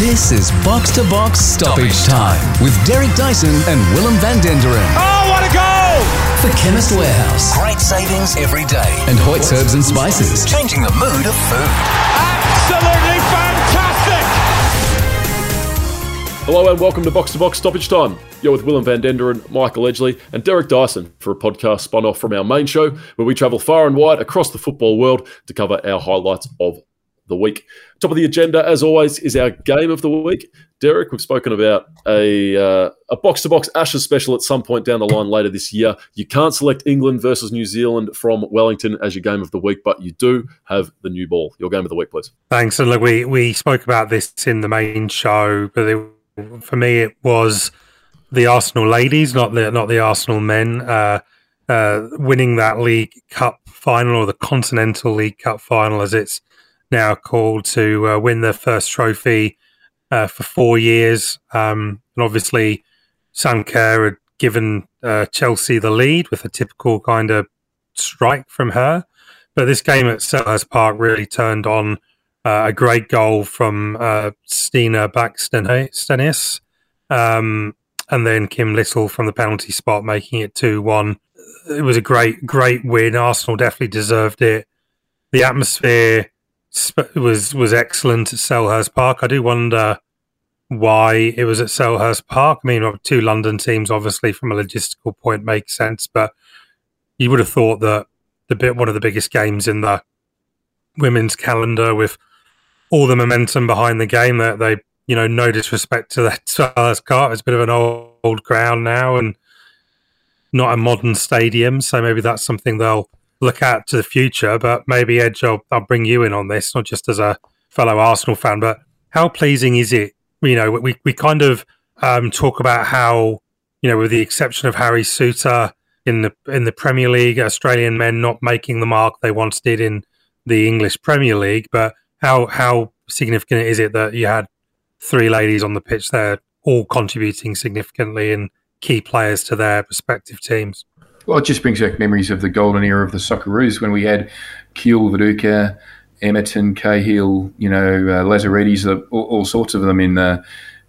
This is Box to Box Stoppage Time with Derek Dyson and Willem van Denderen. Oh, what a goal! For Chemist Warehouse Great savings every day. and Hoyt's Herbs and Spices. Changing the mood of food. Absolutely fantastic! Hello and welcome to Box to Box Stoppage Time. You're with Willem van Denderen, Michael Edgley, and Derek Dyson for a podcast spun off from our main show where we travel far and wide across the football world to cover our highlights of the week. Top of the agenda, as always, is our game of the week. Derek, we've spoken about a uh, a box to box Ashes special at some point down the line later this year. You can't select England versus New Zealand from Wellington as your game of the week, but you do have the new ball. Your game of the week, please. Thanks. And look, we, we spoke about this in the main show, but it, for me, it was the Arsenal ladies, not the not the Arsenal men, uh, uh, winning that League Cup final or the Continental League Cup final, as it's now called, to uh, win their first trophy uh, for four years. Um, and obviously, Sam Kerr had given uh, Chelsea the lead with a typical kind of strike from her. But this game at Selhurst Park really turned on uh, a great goal from uh, Stina Blackstenius, um, and then Kim Little from the penalty spot, making it 2 1. It was a great, great win. Arsenal definitely deserved it. The atmosphere sp- was was excellent at Selhurst Park. I do wonder why it was at Selhurst Park. I mean, two London teams, obviously, from a logistical point, makes sense, but you would have thought that the bit one of the biggest games in the women's calendar with all the momentum behind the game that they you know no disrespect to that Selhurst Park it's a bit of an old, old ground now and not a modern stadium so maybe that's something they'll look out to the future but maybe Edge I'll, I'll bring you in on this not just as a fellow Arsenal fan but how pleasing is it you know we, we kind of um, talk about how you know with the exception of Harry Souttar in the in the Premier League, Australian men not making the mark they once did in the English Premier League. But how how significant is it that you had three ladies on the pitch there, all contributing significantly and key players to their respective teams? Well, it just brings back memories of the golden era of the Socceroos when we had Kewell, Viduka, Emerton, Cahill, you know, uh, Lazaridis, all, all sorts of them in the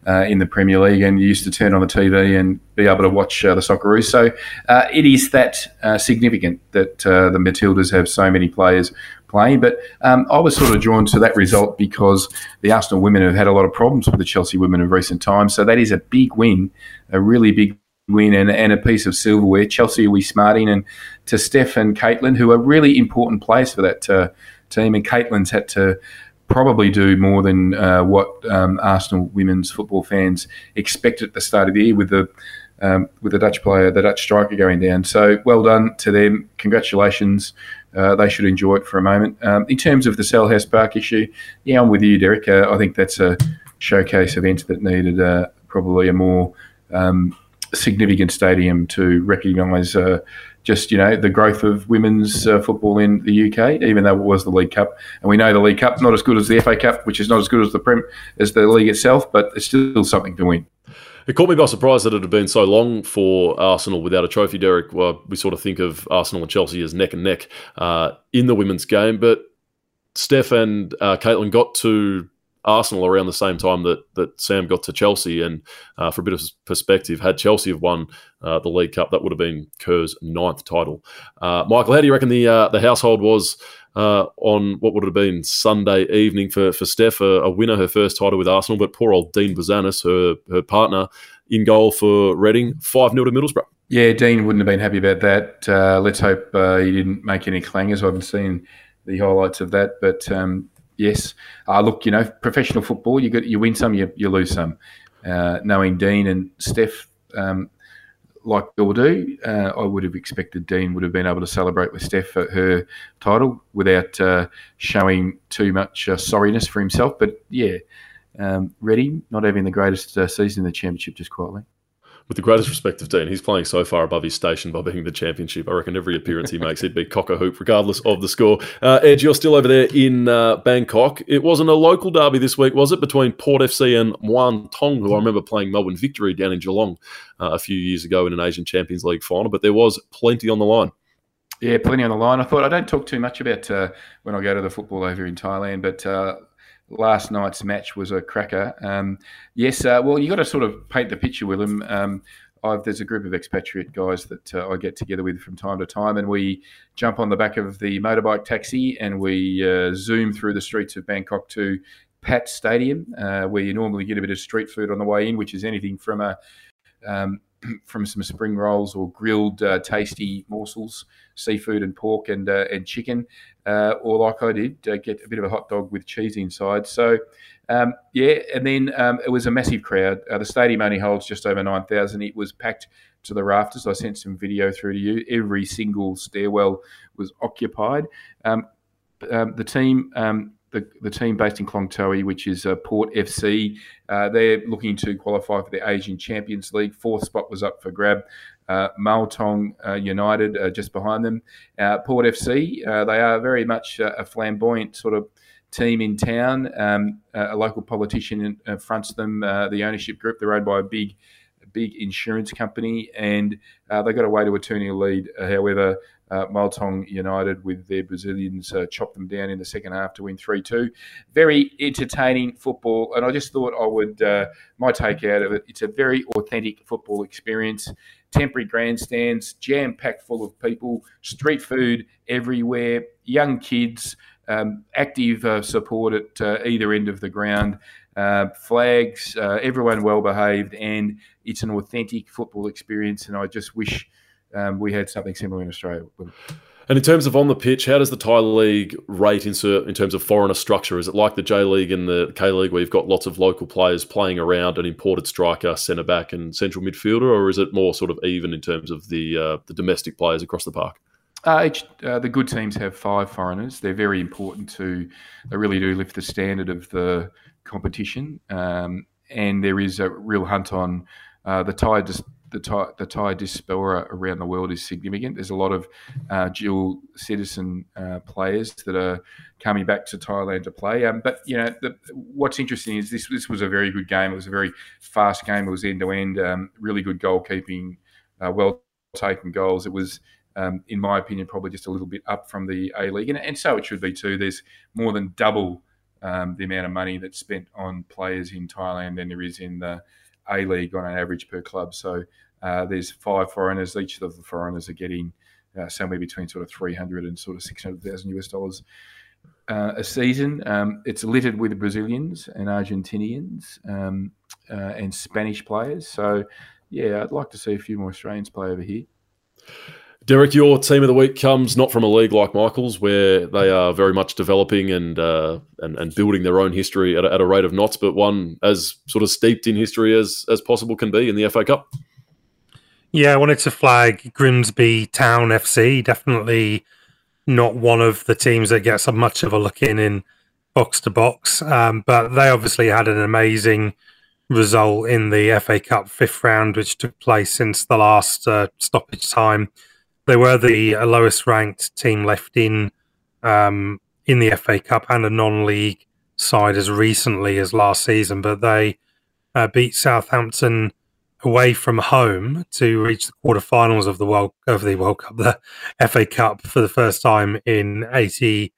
uh, in the Premier League, and you used to turn on the TV and be able to watch uh, the Socceroos. So uh, it is that uh, significant that uh, the Matildas have so many players playing. But um, I was sort of drawn to that result because the Arsenal women have had a lot of problems with the Chelsea women of recent times. So that is a big win, a really big win and, and a piece of silverware. Chelsea are we smarting and to Steph and Caitlin, who are really important players for that uh, team. And Caitlin's had to probably do more than uh, what um, Arsenal women's football fans expected at the start of the year with the um, with the Dutch player, the Dutch striker going down. So well done to them. Congratulations. Uh, they should enjoy it for a moment. Um, in terms of the Selhurst Park issue, yeah, I'm with you, Derek. Uh, I think that's a showcase event that needed uh, probably a more um, significant stadium to recognise uh, just you know the growth of women's uh, football in the UK, even though it was the League Cup, and we know the League Cup not as good as the FA Cup, which is not as good as the Prem as the league itself, but it's still something to win. It caught me by surprise that it had been so long for Arsenal without a trophy, Derek. Well, we sort of think of Arsenal and Chelsea as neck and neck uh, in the women's game, but Steph and uh, Caitlin got to Arsenal around the same time that that Sam got to Chelsea, and uh, for a bit of perspective, had Chelsea have won uh, the League Cup, that would have been Kerr's ninth title. Uh, Michael, how do you reckon the uh, the household was uh, on what would have been Sunday evening for for Steph, a, a, winner, her first title with Arsenal, but poor old Dean Bouzanis, her her partner, in goal for Reading, five 0 to Middlesbrough. Yeah, Dean wouldn't have been happy about that. Uh, let's hope he didn't make any clangers. I haven't seen the highlights of that, but. Um, yes. Uh, look, you know, professional football, you get you win some, you, you lose some. Uh, knowing Dean and Steph um, like Bill do, uh, I would have expected Dean would have been able to celebrate with Steph at her title without uh, showing too much uh, sorriness for himself. But yeah, um, Reading not having the greatest uh, season in the championship just quietly with the greatest respect of Dean, he's playing so far above his station by being the championship. I reckon every appearance he makes, he'd be cock a hoop, regardless of the score. Uh, Ed, you're still over there in uh, Bangkok. It wasn't a local derby this week, was it, between Port FC and Muang Thong, who I remember playing Melbourne Victory down in Geelong uh, a few years ago in an Asian Champions League final, but there was plenty on the line. Yeah, plenty on the line. I thought I don't talk too much about uh, when I go to the football over in Thailand, but uh, last night's match was a cracker. Um, yes, uh, well, you got to sort of paint the picture with them. Um, I've, there's a group of expatriate guys that uh, I get together with from time to time, and we jump on the back of the motorbike taxi and we uh, zoom through the streets of Bangkok to Pat Stadium, uh, where you normally get a bit of street food on the way in, which is anything from a um, from some spring rolls or grilled uh, tasty morsels, seafood and pork and uh, and chicken, uh, or like I did, uh, get a bit of a hot dog with cheese inside. So um, yeah, and then um, it was a massive crowd. Uh, the stadium only holds just over nine thousand. It was packed to the rafters. I sent some video through to you. Every single stairwell was occupied. Um, um the team um, the, the team based in Klong Toei, which is uh, Port FC. Uh, they're looking to qualify for the Asian Champions League. Fourth spot was up for grab. Uh, Muangthong uh, United uh, just behind them. Uh, Port FC, they are very much a flamboyant sort of team in town. Um, a local politician fronts them, the ownership group. They're owned by a big big insurance company, and uh, they got away to a 2 0 lead. Uh, however, uh, Muangthong United with their Brazilians uh, chopped them down in the second half to win 3 2. Very entertaining football, and I just thought I would, uh, my take out of it, it's a very authentic football experience. Temporary grandstands, jam packed full of people, street food everywhere, young kids, um, active uh, support at uh, either end of the ground. Uh, flags, uh, everyone well behaved, and it's an authentic football experience. And I just wish um, we had something similar in Australia. And in terms of on the pitch, how does the Thai League rate in, in terms of foreigner structure? Is it like the J League and the K League, where you've got lots of local players playing around an imported striker, centre back, and central midfielder, or is it more sort of even in terms of the uh, the domestic players across the park? Uh, each, uh, the good teams have five foreigners. They're very important to. They really do lift the standard of the competition, um, and there is a real hunt on uh, the Thai. Dis- the Thai, the Thai diaspora around the world is significant. There's a lot of uh, dual citizen uh, players that are coming back to Thailand to play. Um, but you know, the, what's interesting is this. This was a very good game. It was a very fast game. It was end to end. Really good goalkeeping. Uh, well taken goals. It was um, in my opinion, probably just a little bit up from the A League, and, and so it should be too. There's more than double um, the amount of money that's spent on players in Thailand than there is in the A League on an average per club. So uh, there's five foreigners. Each of the foreigners are getting uh, somewhere between sort of 300 and sort of 600,000 US dollars uh, a season. Um, it's littered with Brazilians and Argentinians um, uh, and Spanish players. So yeah, I'd like to see a few more Australians play over here. Derek, your team of the week comes not from a league like Michael's, where they are very much developing and uh, and, and building their own history at a, at a rate of knots, but one as sort of steeped in history as as possible can be in the FA Cup. Yeah, I wanted to flag Grimsby Town FC. Definitely not one of the teams that gets much of a look in in box to box, um, but they obviously had an amazing result in the FA Cup fifth round, which took place since the last uh, stoppage time they were the lowest ranked team left in um, in the FA Cup and a non-league side as recently as last season, but they uh, beat Southampton away from home to reach the quarterfinals of the World of the World Cup, the FA Cup for the first time in eighty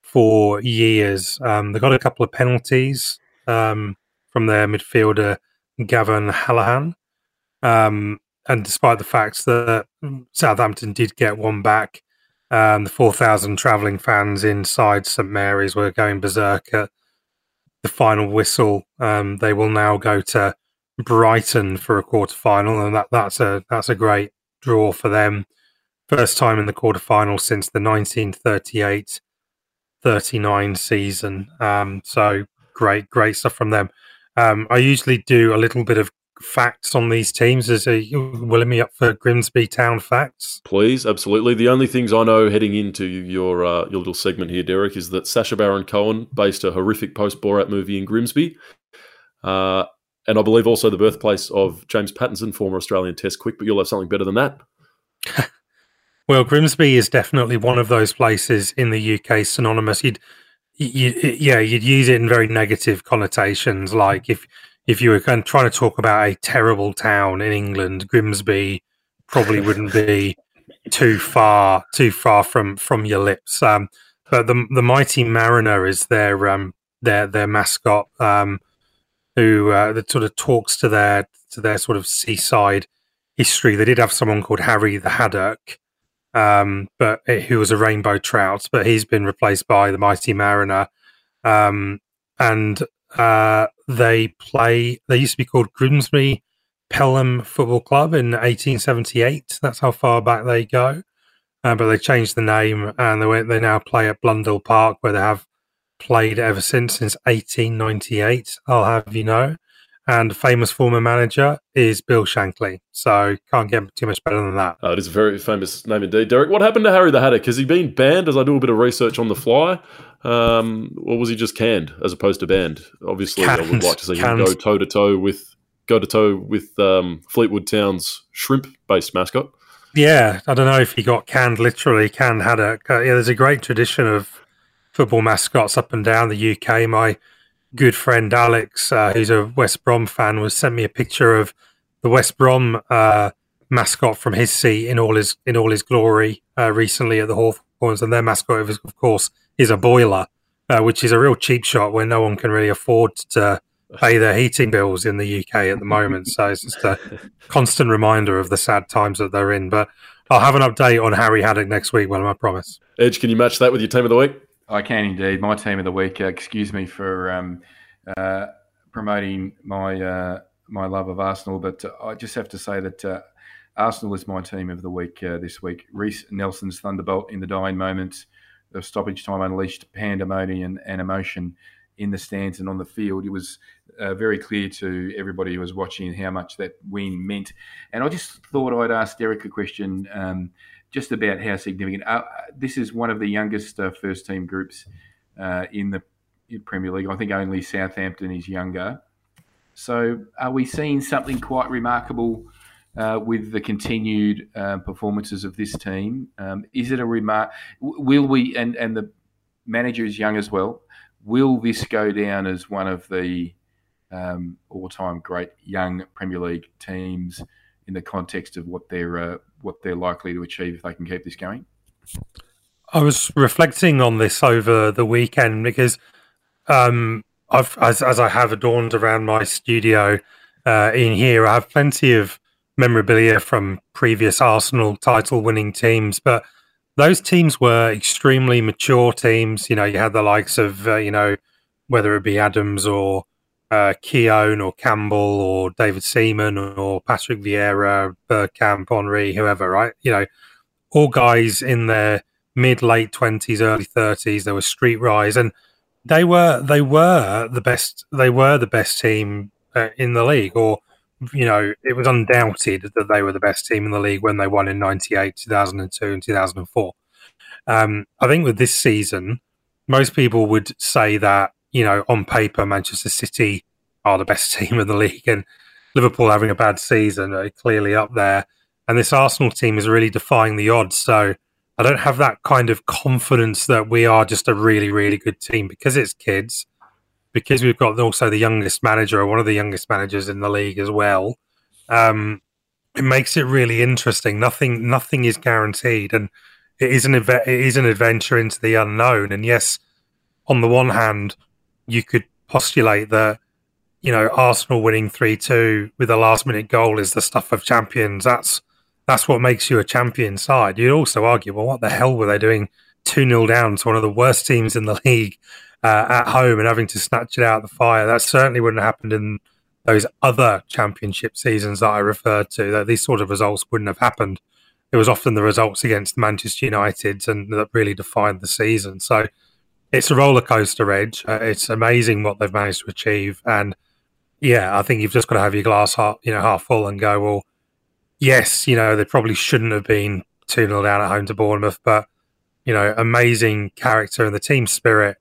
four years. Um, they got a couple of penalties um, from their midfielder Gavan Holohan. Um, and despite the fact that Southampton did get one back, um, the 4,000 travelling fans inside St Mary's were going berserk at the final whistle. Um, they will now go to Brighton for a quarter final, and that, that's a that's a great draw for them. First time in the quarter final since the 1938 39 season. Um, so great, great stuff from them. Um, I usually do a little bit of facts on these teams? Is a willing me up for Grimsby Town facts? Please, absolutely. The only things I know heading into your uh, your little segment here, Derek, is that Sacha Baron Cohen based a horrific post Borat movie in Grimsby. Uh, and I believe also the birthplace of James Pattinson, former Australian Test quick, but you'll have something better than that. well, Grimsby is definitely one of those places in the UK synonymous. You'd, you, yeah, you'd use it in very negative connotations, like if if you were kind of trying to talk about a terrible town in England, Grimsby probably wouldn't be too far too far from from your lips. Um, but the the mighty Mariner is their um, their their mascot, um, who uh, that sort of talks to their to their sort of seaside history. They did have someone called Harry the Haddock, um, but who was a rainbow trout, but he's been replaced by the mighty Mariner. Um, and uh, they play. They used to be called Grimsby Pelham Football Club in 1878. That's how far back they go. Uh, but they changed the name and they went, they now play at Blundell Park, where they have played ever since since 1898. I'll have you know. And famous former manager is Bill Shankly. So can't get too much better than that. Uh, it is a very famous name indeed. Derek, what happened to Harry the Haddock? Has he been banned as I do a bit of research on the fly? Um, or was he just canned as opposed to banned? Obviously, canned, I would like to see canned. him go toe to toe with go to toe with um, Fleetwood Town's shrimp based mascot. Yeah, I don't know if he got canned literally. Canned Haddock. Uh, yeah, there's a great tradition of football mascots up and down the UK. My good friend Alex, uh, who's a West Brom fan, was sent me a picture of the West Brom uh, mascot from his seat in all his in all his glory uh, recently at the Hawthorns, and their mascot, of course, is a boiler, uh, which is a real cheap shot where no one can really afford to pay their heating bills in the UK at the moment. so it's just a constant reminder of the sad times that they're in. But I'll have an update on Harry Haddock next week, Well, I promise. Edge, can you match that with your team of the week? I can indeed. My team of the week. Uh, excuse me for um, uh, promoting my uh, my love of Arsenal, but uh, I just have to say that uh, Arsenal is my team of the week uh, this week. Reiss Nelson's thunderbolt in the dying moments of stoppage time unleashed pandemonium and emotion in the stands and on the field. It was very clear to everybody who was watching how much that win meant. And I just thought I'd ask Derek a question. Um, just about how significant. Uh, this is one of the youngest uh, first team groups uh, in the Premier League. I think only Southampton is younger. So, are we seeing something quite remarkable uh, with the continued uh, performances of this team? Um, is it a remark? Will we and and the manager is young as well? Will this go down as one of the um, all-time great young Premier League teams in the context of what they're uh, what they're likely to achieve if they can keep this going? I was reflecting on this over the weekend because um, I've, as, as I have adorned around my studio uh, in here, I have plenty of memorabilia from previous Arsenal title winning teams, but those teams were extremely mature teams. You know, you had the likes of, uh, you know, whether it be Adams or uh, Keown or Campbell or David Seaman or Patrick Vieira, Bergkamp, Henry, whoever, right? You know, all guys in their mid late twenties, early thirties. There was street rise, and they were they were the best. They were the best team uh, in the league, or you know, it was undoubted that they were the best team in the league when they won in 98, 2002, and 2004. Um, I think with this season, most people would say that you know, on paper, Manchester City are the best team in the league, and Liverpool having a bad season are clearly up there. And this Arsenal team is really defying the odds. So I don't have that kind of confidence that we are just a really, really good team because it's kids, because we've got also the youngest manager or one of the youngest managers in the league as well. Um, it makes it really interesting. Nothing, nothing is guaranteed, and it is an event. It is an adventure into the unknown. And yes, on the one hand, you could postulate that you know Arsenal winning three two with a last minute goal is the stuff of champions. That's that's what makes you a champion side. You'd also argue, well, what the hell were they doing two 0 down to one of the worst teams in the league uh, at home and having to snatch it out of the fire? That certainly wouldn't have happened in those other championship seasons that I referred to. That these sort of results wouldn't have happened. It was often the results against Manchester United and that really defined the season. So it's a roller coaster edge. Uh, it's amazing what they've managed to achieve, and yeah, I think you've just got to have your glass half, you know, half full and go, well, yes, you know, they probably shouldn't have been 2 0 down at home to Bournemouth, but, you know, amazing character and the team spirit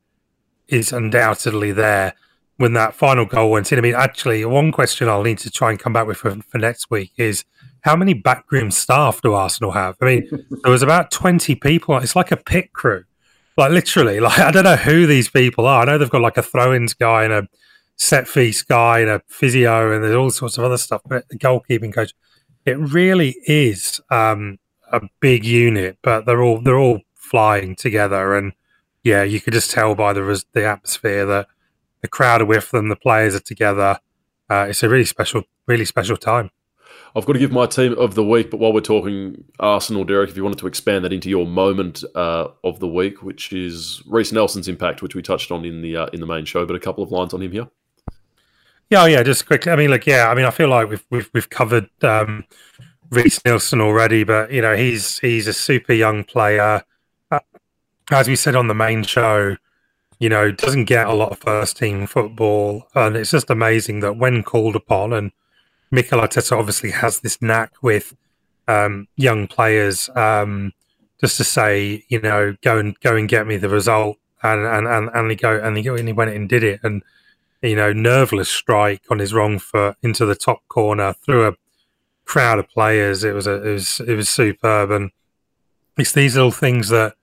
is undoubtedly there when that final goal went in. I mean, actually, one question I'll need to try and come back with for, for next week is how many backroom staff do Arsenal have? I mean, there was about 20 people. It's like a pit crew like literally, like I don't know who these people are. I know they've got like a throw-ins guy and a set piece guy and a physio and there's all sorts of other stuff. But the goalkeeping coach, it really is um, a big unit. But they're all they're all flying together, and yeah, you could just tell by the the atmosphere that the crowd are with them, the players are together. Uh, it's a really special, really special time. I've got to give my team of the week, but while we're talking Arsenal, Derek, if you wanted to expand that into your moment uh, of the week, which is Reiss Nelson's impact, which we touched on in the uh, in the main show, but a couple of lines on him here. Yeah, oh, yeah, just quickly. I mean, look, yeah, I mean, I feel like we've we've we've covered um, Reiss Nelson already, but you know, he's he's a super young player. Uh, as we said on the main show, you know, doesn't get a lot of first team football, and it's just amazing that when called upon and Mikel Arteta obviously has this knack with um, young players, um, just to say, you know, go and go and get me the result, and and and, and he go and he go and he went and did it, and you know, nerveless strike on his wrong foot into the top corner through a crowd of players. It was a, it was it was superb, and it's these little things that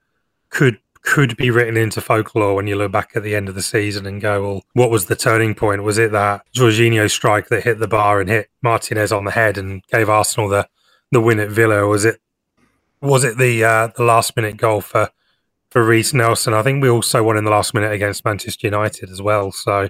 could could be written into folklore when you look back at the end of the season and go, well, what was the turning point? Was it that Jorginho strike that hit the bar and hit Martinez on the head and gave Arsenal the, the win at Villa? Was it was it the uh, the last minute goal for for Reiss Nelson? I think we also won in the last minute against Manchester United as well. So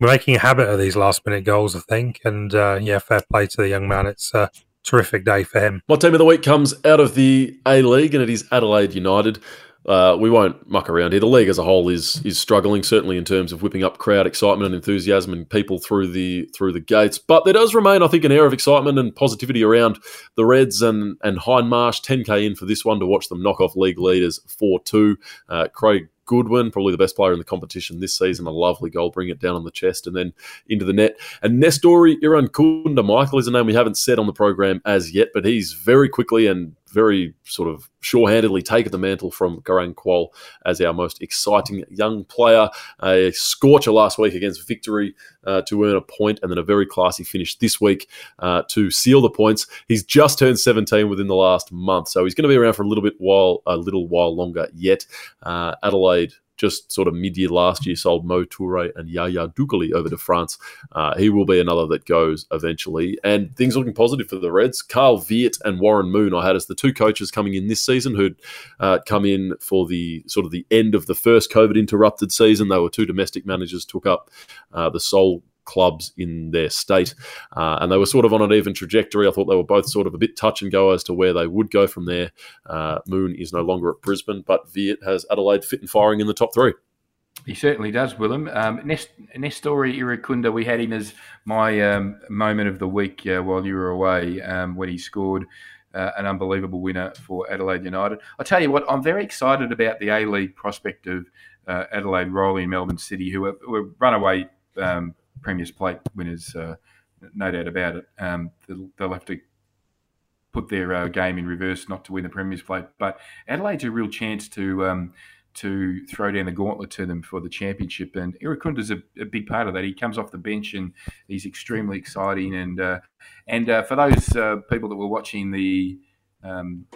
we're making a habit of these last minute goals, I think. And uh, yeah, fair play to the young man. It's a terrific day for him. My team of the week comes out of the A League, and it is Adelaide United. Uh, we won't muck around here. The league as a whole is is struggling, certainly in terms of whipping up crowd excitement and enthusiasm and people through the through the gates. But there does remain, I think, an air of excitement and positivity around the Reds and and Hindmarsh. 10k in for this one to watch them knock off league leaders four two. Uh, Craig Goodwin, probably the best player in the competition this season. A lovely goal, bring it down on the chest and then into the net. And Nestori Irankunda Michael is a name we haven't said on the program as yet, but he's very quickly and very sort of sure-handedly taken the mantle from Garang Kuol as our most exciting young player. A scorcher last week against Victory uh, to earn a point, and then a very classy finish this week uh, to seal the points. He's just turned 17 within the last month, so he's going to be around for a little bit while a little while longer yet. Uh, Adelaide just sort of mid-year last year sold Mo Toure and Yaya Doucouré over to France. Uh, he will be another that goes eventually. And things looking positive for the Reds. Carl Veart and Warren Moore I had as the two coaches coming in this season who'd uh, come in for the sort of the end of the first COVID interrupted season. They were two domestic managers, took up uh, the sole clubs in their state. Uh, and they were sort of on an even trajectory. I thought they were both sort of a bit touch and go as to where they would go from there. Uh, Moore is no longer at Brisbane, but Veart has Adelaide fit and firing in the top three. He certainly does, Willem. Um, Nest, Nestori Irankunda, we had him as my um, moment of the week uh, while you were away um, when he scored uh, an unbelievable winner for Adelaide United. I tell you what, I'm very excited about the A League prospect of uh, Adelaide and Melbourne City, who were, were runaway um, Premier's Plate winners, uh, no doubt about it. Um, they'll, they'll, have to put their uh, game in reverse not to win the Premier's Plate. But Adelaide's a real chance to um, to throw down the gauntlet to them for the championship. And Irankunda's a, a big part of that. He comes off the bench and he's extremely exciting. And uh, and uh, for those uh, people that were watching the um,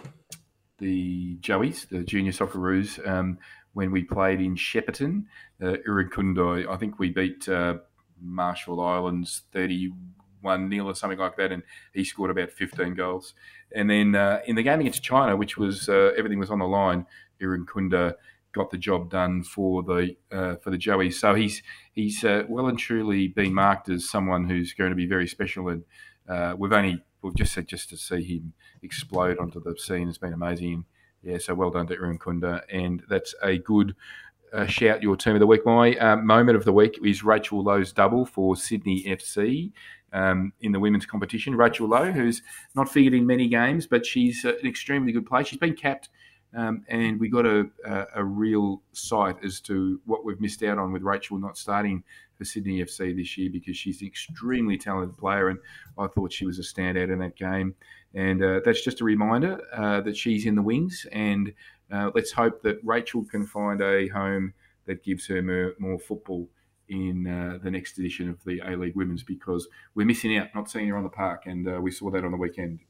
the Joeys, the Junior Socceroos, um, when we played in Shepparton, uh, I think we beat uh, Marshall Islands 31 nil or something like that, and he scored about 15 goals. And then uh, in the game against China, which was uh, everything was on the line, Irankunda got the job done for the uh, for the Joeys. So he's he's uh, well and truly been marked as someone who's going to be very special. And uh, we've only we've just said just to see him explode onto the scene has been amazing. Yeah, so well done to Irankunda, and that's a good uh, shout your team of the week. My uh, moment of the week is Rachel Lowe's double for Sydney FC um, in the women's competition. Rachel Lowe, who's not figured in many games, but she's uh, an extremely good player. She's been capped, um, and we got a, a, a, real sight as to what we've missed out on with Rachel not starting for Sydney FC this year because she's an extremely talented player, and I thought she was a standout in that game. And uh, that's just a reminder uh, that she's in the wings and uh, let's hope that Rachel can find a home that gives her more, more football in uh, the next edition of the A League Women's because we're missing out, not seeing her on the park, and uh, we saw that on the weekend.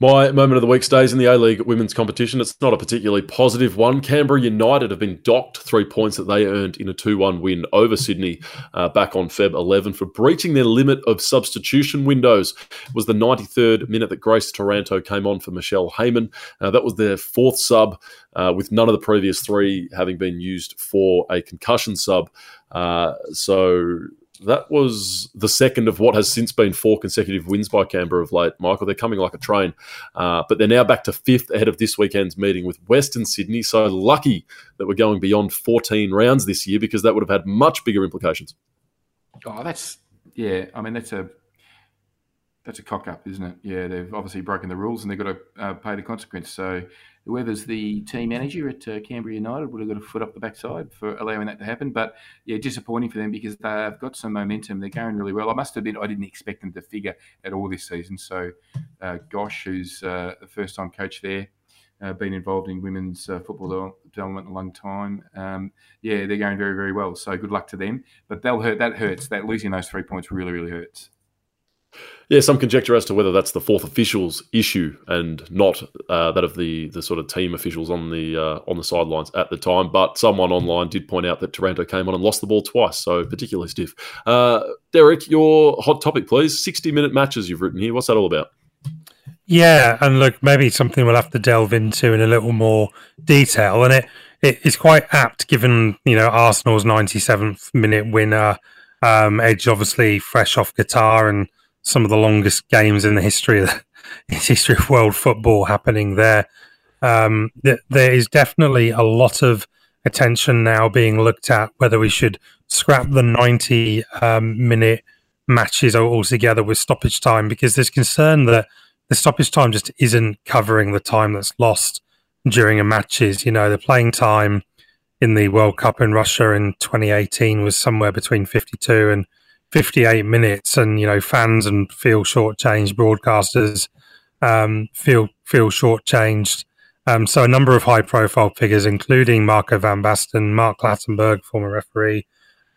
My moment of the week stays in the A League women's competition. It's not a particularly positive one. Canberra United have been docked three points that they earned in a 2 1 win over Sydney uh, back on Feb 11 for breaching their limit of substitution windows. It was the 93rd minute that Grace Taranto came on for Michelle Heyman. Uh, that was their fourth sub, uh, with none of the previous three having been used for a concussion sub. Uh, so that was the second of what has since been four consecutive wins by Canberra of late. Michael, they're coming like a train, uh, but they're now back to fifth ahead of this weekend's meeting with Western Sydney. So lucky that we're going beyond 14 rounds this year because that would have had much bigger implications. Oh, that's yeah. I mean, that's a that's a cock up, isn't it? Yeah, they've obviously broken the rules and they've got to uh, pay the consequence. So whoever's the team manager at uh, Canberra United would have got a foot up the backside for allowing that to happen. But yeah, disappointing for them because they've got some momentum. They're going really well. I must admit, I didn't expect them to figure at all this season. So uh, Gosh, who's uh, the first time coach there, uh, been involved in women's uh, football development a long time. Um, yeah, they're going very, very well. So good luck to them. But they'll hurt. That hurts. That losing those three points really, really hurts. Yeah, some conjecture as to whether that's the fourth officials issue and not uh, that of the the sort of team officials on the uh, on the sidelines at the time. But someone online did point out that Taranto came on and lost the ball twice, so particularly stiff. Uh, Derek, your hot topic, please. Sixty minute matches you've written here. What's that all about? Yeah, and look, maybe something we'll have to delve into in a little more detail, and it it is quite apt given you know Arsenal's ninety seventh minute winner. Um, Edge obviously fresh off Qatar and some of the longest games in the history of the history of world football happening there. Um, th- there is definitely a lot of attention now being looked at whether we should scrap the 90 um, minute matches altogether with stoppage time because there's concern that the stoppage time just isn't covering the time that's lost during a matches. You know, the playing time in the World Cup in Russia in 2018 was somewhere between 52 and 58 minutes, and you know fans and feel shortchanged, broadcasters um, feel feel shortchanged. Um, so a number of high profile figures, including Marco van Basten, Mark Clattenburg, former referee,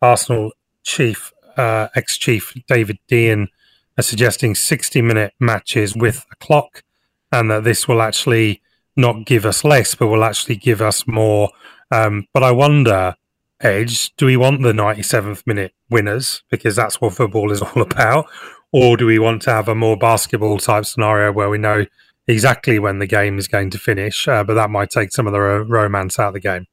Arsenal chief uh, ex chief David Dein, are suggesting 60 minute matches with a clock, and that this will actually not give us less, but will actually give us more. Um, but I wonder edge, do we want the 97th minute winners because that's what football is all about? Or do we want to have a more basketball type scenario where we know exactly when the game is going to finish, uh, but that might take some of the ro- romance out of the game?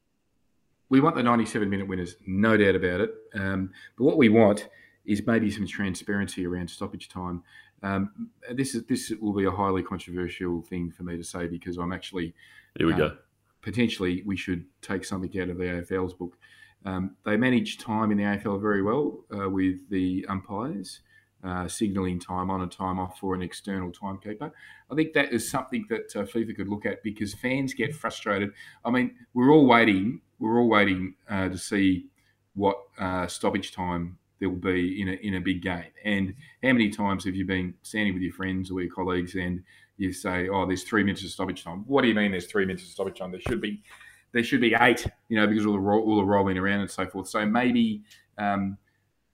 We want the 97 minute winners, no doubt about it. Um, but what we want is maybe some transparency around stoppage time. Um, this is this will be a highly controversial thing for me to say because I'm actually here we uh, go. Potentially, we should take something out of the AFL's book. Um, they manage time in the AFL very well uh, with the umpires. Uh, signalling time on and time off for an external timekeeper. I think that is something that uh, FIFA could look at because fans get frustrated. I mean, we're all waiting. We're all waiting uh, to see what uh, stoppage time there will be in a in a big game. And how many times have you been standing with your friends or your colleagues and you say, "Oh, there's three minutes of stoppage time." What do you mean? There's three minutes of stoppage time? There should be there should be eight, you know, because all the, all the rolling around and so forth. So maybe um,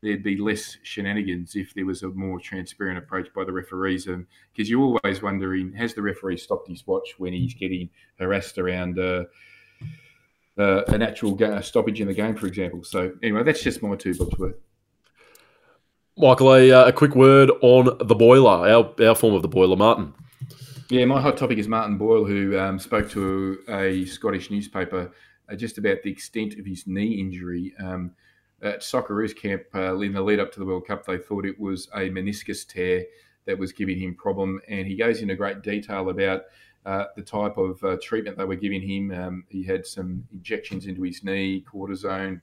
there'd be less shenanigans if there was a more transparent approach by the referees. Because you're always wondering, has the referee stopped his watch when he's getting harassed around uh, uh, an actual stoppage in the game, for example? So anyway, that's just my two books worth. Michael, a, uh, a quick word on the boiler, our, our form of the boiler, Martin. Yeah, my hot topic is Martin Boyle, who um, spoke to a Scottish newspaper uh, just about the extent of his knee injury. Um, at Socceroos camp uh, in the lead up to the World Cup, they thought it was a meniscus tear that was giving him problem, and he goes into great detail about uh, the type of uh, treatment they were giving him. Um, he had some injections into his knee, cortisone,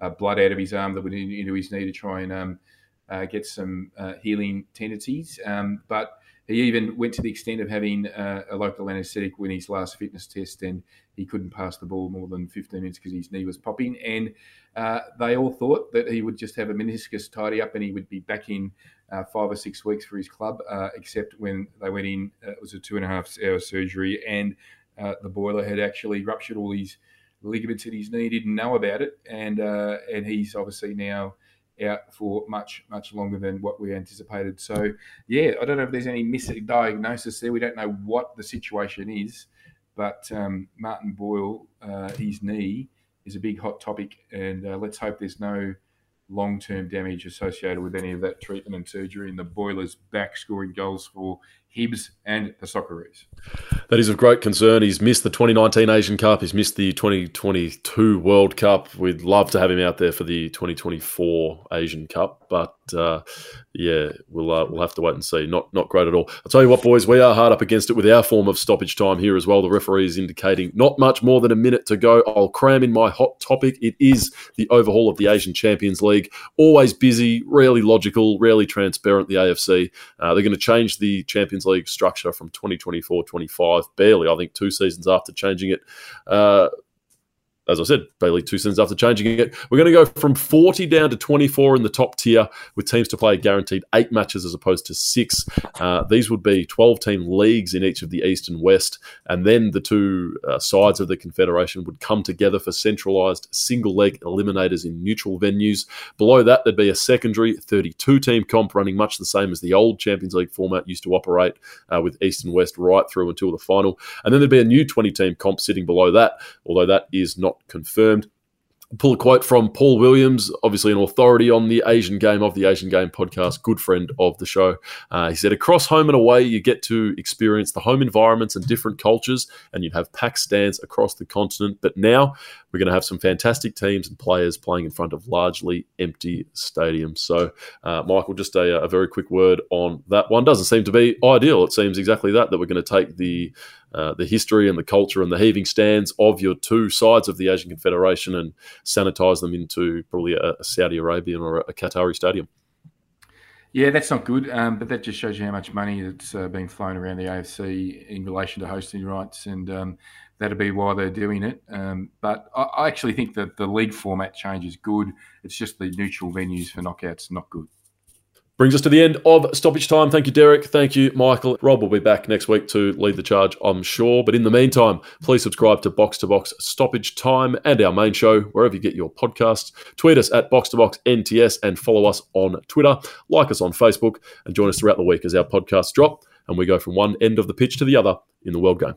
uh, blood out of his arm that went into his knee to try and um, uh, get some healing tendencies, um, but he even went to the extent of having uh, a local anaesthetic when his last fitness test, and he couldn't pass the ball more than 15 minutes because his knee was popping. And uh, they all thought that he would just have a meniscus tidy up and he would be back in uh, five or six weeks for his club, uh, except when they went in, uh, it was a two and a half hour surgery, and uh, the boiler had actually ruptured all his ligaments in his knee, didn't know about it, and and he's obviously now out for much, much longer than what we anticipated. So, yeah, I don't know if there's any misdiagnosis there. We don't know what the situation is, but um, Martin Boyle, uh, his knee is a big hot topic, and uh, let's hope there's no long term damage associated with any of that treatment and surgery. And the Boilers back scoring goals for Hibs and the Socceroos. That is of great concern. He's missed the 2019 Asian Cup. He's missed the 2022 World Cup. We'd love to have him out there for the 2024 Asian Cup, but uh, yeah, we'll uh, we'll have to wait and see. Not not great at all. I'll tell you what, boys, we are hard up against it with our form of stoppage time here as well. The referee is indicating not much more than a minute to go. I'll cram in my hot topic. It is the overhaul of the Asian Champions League. Always busy, rarely logical, rarely transparent. The AFC uh, they're going to change the Champions League structure from 2024-25, barely, I think, two seasons after changing it. Uh, as I said, barely two seasons after changing it, we're going to go from 40 down to 24 in the top tier with teams to play guaranteed eight matches as opposed to six. Uh, these would be 12 team leagues in each of the East and West, and then the two uh, sides of the Confederation would come together for centralised single leg eliminators in neutral venues. Below that, there'd be a secondary 32 team comp running much the same as the old Champions League format used to operate uh, with East and West right through until the final. And then there'd be a new 20 team comp sitting below that, although that is not confirmed. Pull a quote from Paul Williams, obviously an authority on the Asian game of the Asian Game podcast, good friend of the show. Uh, he said, Across home and away, you get to experience the home environments and different cultures, and you'd have packed stands across the continent. But now we're going to have some fantastic teams and players playing in front of largely empty stadiums. So, uh, Michael, just a, a very quick word on that one. Doesn't seem to be ideal. It seems exactly that, that we're going to take the uh, the history and the culture and the heaving stands of your two sides of the Asian Confederation and sanitize them into probably a, a Saudi Arabian or a Qatari stadium. Yeah, that's not good, um, but that just shows you how much money that's uh, being flown around the AFC in relation to hosting rights, and um, that'll be why they're doing it. Um, but I, I, actually think that the league format change is good. It's just the neutral venues for knockouts not good. Brings us to the end of stoppage time. Thank you, Derek. Thank you, Michael. Rob will be back next week to lead the charge, I'm sure. But in the meantime, please subscribe to Box to Box Stoppage Time and our main show, wherever you get your podcasts. Tweet us at Box to Box NTS and follow us on Twitter. Like us on Facebook and join us throughout the week as our podcasts drop and we go from one end of the pitch to the other in the world game.